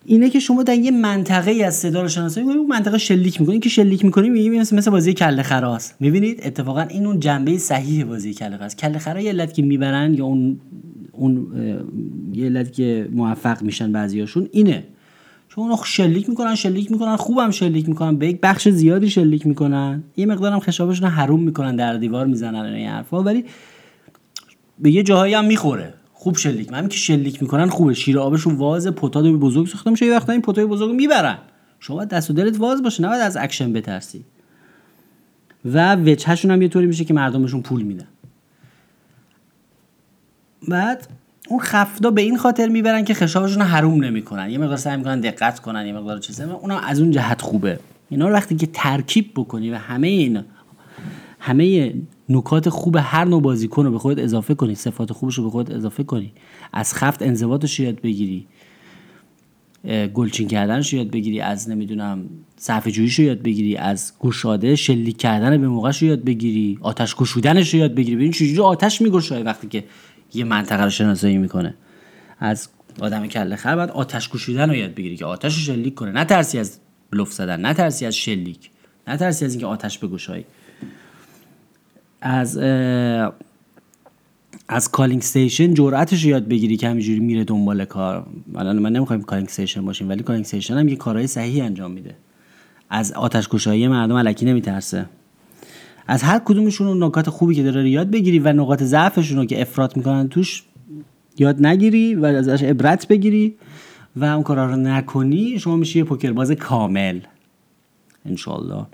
اینه که شما در یه منطقه ای از صدا رو شناسایی می‌کنید منطقه شلیک می‌کنید که شلیک می‌کنید میگه مثل مثل بازی کله خراس می‌بینید؟ اتفاقا این اون جنبه صحیح بازی کله خراس کله خرا یه علت که می‌برن یا اون اون یه علت که موفق میشن بعضیاشون اینه. چون اونو شلیک می‌کنن شلیک می‌کنن خوبم شلیک می‌کنن به یک بخش زیادی شلیک می‌کنن. یه مقدارم خشابشون حروم می‌کنن در دیوار می‌زنن این حرفا. ولی به یه جاهایی هم می‌خوره. خوب شلیک. من که شلیک می‌کنن خوبه. شیر آبشون واز pot های بزرگ ساخته میشه. یه وقتا این pot ای بزرگ می‌برن. شما دست و دلت واز باشه نباید از اکشن بترسی. و وجهشون هم یه طوری میشه که مردمشون پول میدن. بعد اون خفتا به این خاطر می‌برن که خشابشون رو حروم نمی‌کنن. یه مقدار سعی می‌کنن دقت کنن یه مقدار چیزا. اونم از اون جهت خوبه. اینا رو وقتی که ترکیب بکنی و همه این همه نکات خوب هر نوع بازیکن رو به خودت اضافه کنی صفات خوبش رو به خودت اضافه کنی از خفت انضباطش یاد بگیری گلچین کردنش یاد بگیری از نمی‌دونم صفحه جوییش یاد بگیری از گشاده شلیک کردن به موقعش یاد بگیری آتش گشودنش یاد بگیری. ببین چجوری آتش میگشای وقتی که یه منطقه رو شناسایی می‌کنه. از آدم کله خر بعد آتش گشودن رو یاد بگیری که آتش رو شلیک کنه. نه ترسی از بلوف زدن نه ترسی از شلیک نه ترسی از اینکه آتش بگشایی از از calling station جرأتش یاد بگیری که همینجوری میره دنبال call. الان من نمی‌خوایم calling station باشیم ولی calling station هم یه کارهای صحیح انجام میده. از آتش مردم الکی نمیترسه. از هر کدومشون اون نکات خوبی که داره یاد بگیری و نقاط ضعفشون رو که افراط می‌کنن توش یاد نگیری و ازش عبرت بگیری و اون کارا رو نکنی شما میشی یه پوکر باز کامل. انشالله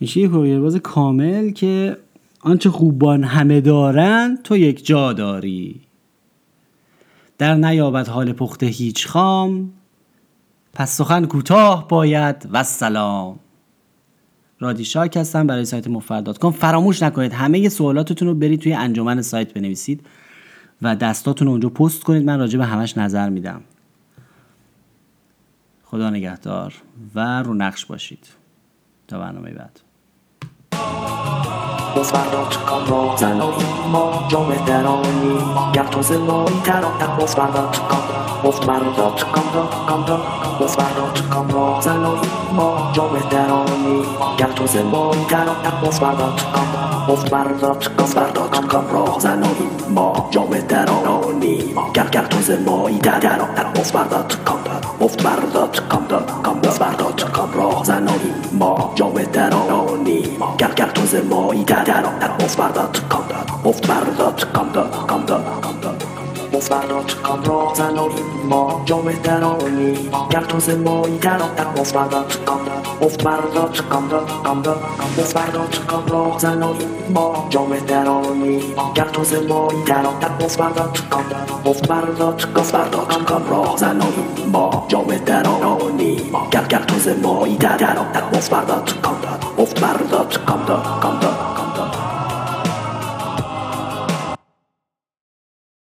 میشی یه پوکر باز کامل که آنچه خوبان همه دارن تو یک جا داری. در نیابت حال پخته هیچ خام پس سخن کوتاه باید. و سلام. رادی شاک هستم برای سایت مفرد فراموش نکنید همه سوالاتتون رو برید توی انجمن سایت بنویسید و دستاتون رو اونجا پست کنید. من راجع به همش نظر میدم. خدا نگهدار و رو نقش باشید. تا برنامه بعد. باز بردار کام را زنایی ما جام درانی. گر تازه مایی ترانم باز بردار کام گفت بردار کام را کام را باز بردار کام را زنایی ما جام درانی. گر تازه مایی ترانم باز بردار کام گفت بردار باز بردار کام را زنایی ما جام درانی. گر گر تازه مایی ترانم باز بردار کام گفت بردار کام را کام باز زنایی ما جام درانی. گر گر تازه مایی در در مفت برداد کام داد مفت برداد کام داد کام مفت بردار کام را زناریم ما جام درانی گر تو زمایی در افت بردار کام را بردار کام را کام را بردار کام را زناریم ما جام درانی گر تو زمایی در افت بردار کام را افت بردار گفت بردار کام را زناریم ما جام درانی گر گر تو زمایی در دران در افت بردار کام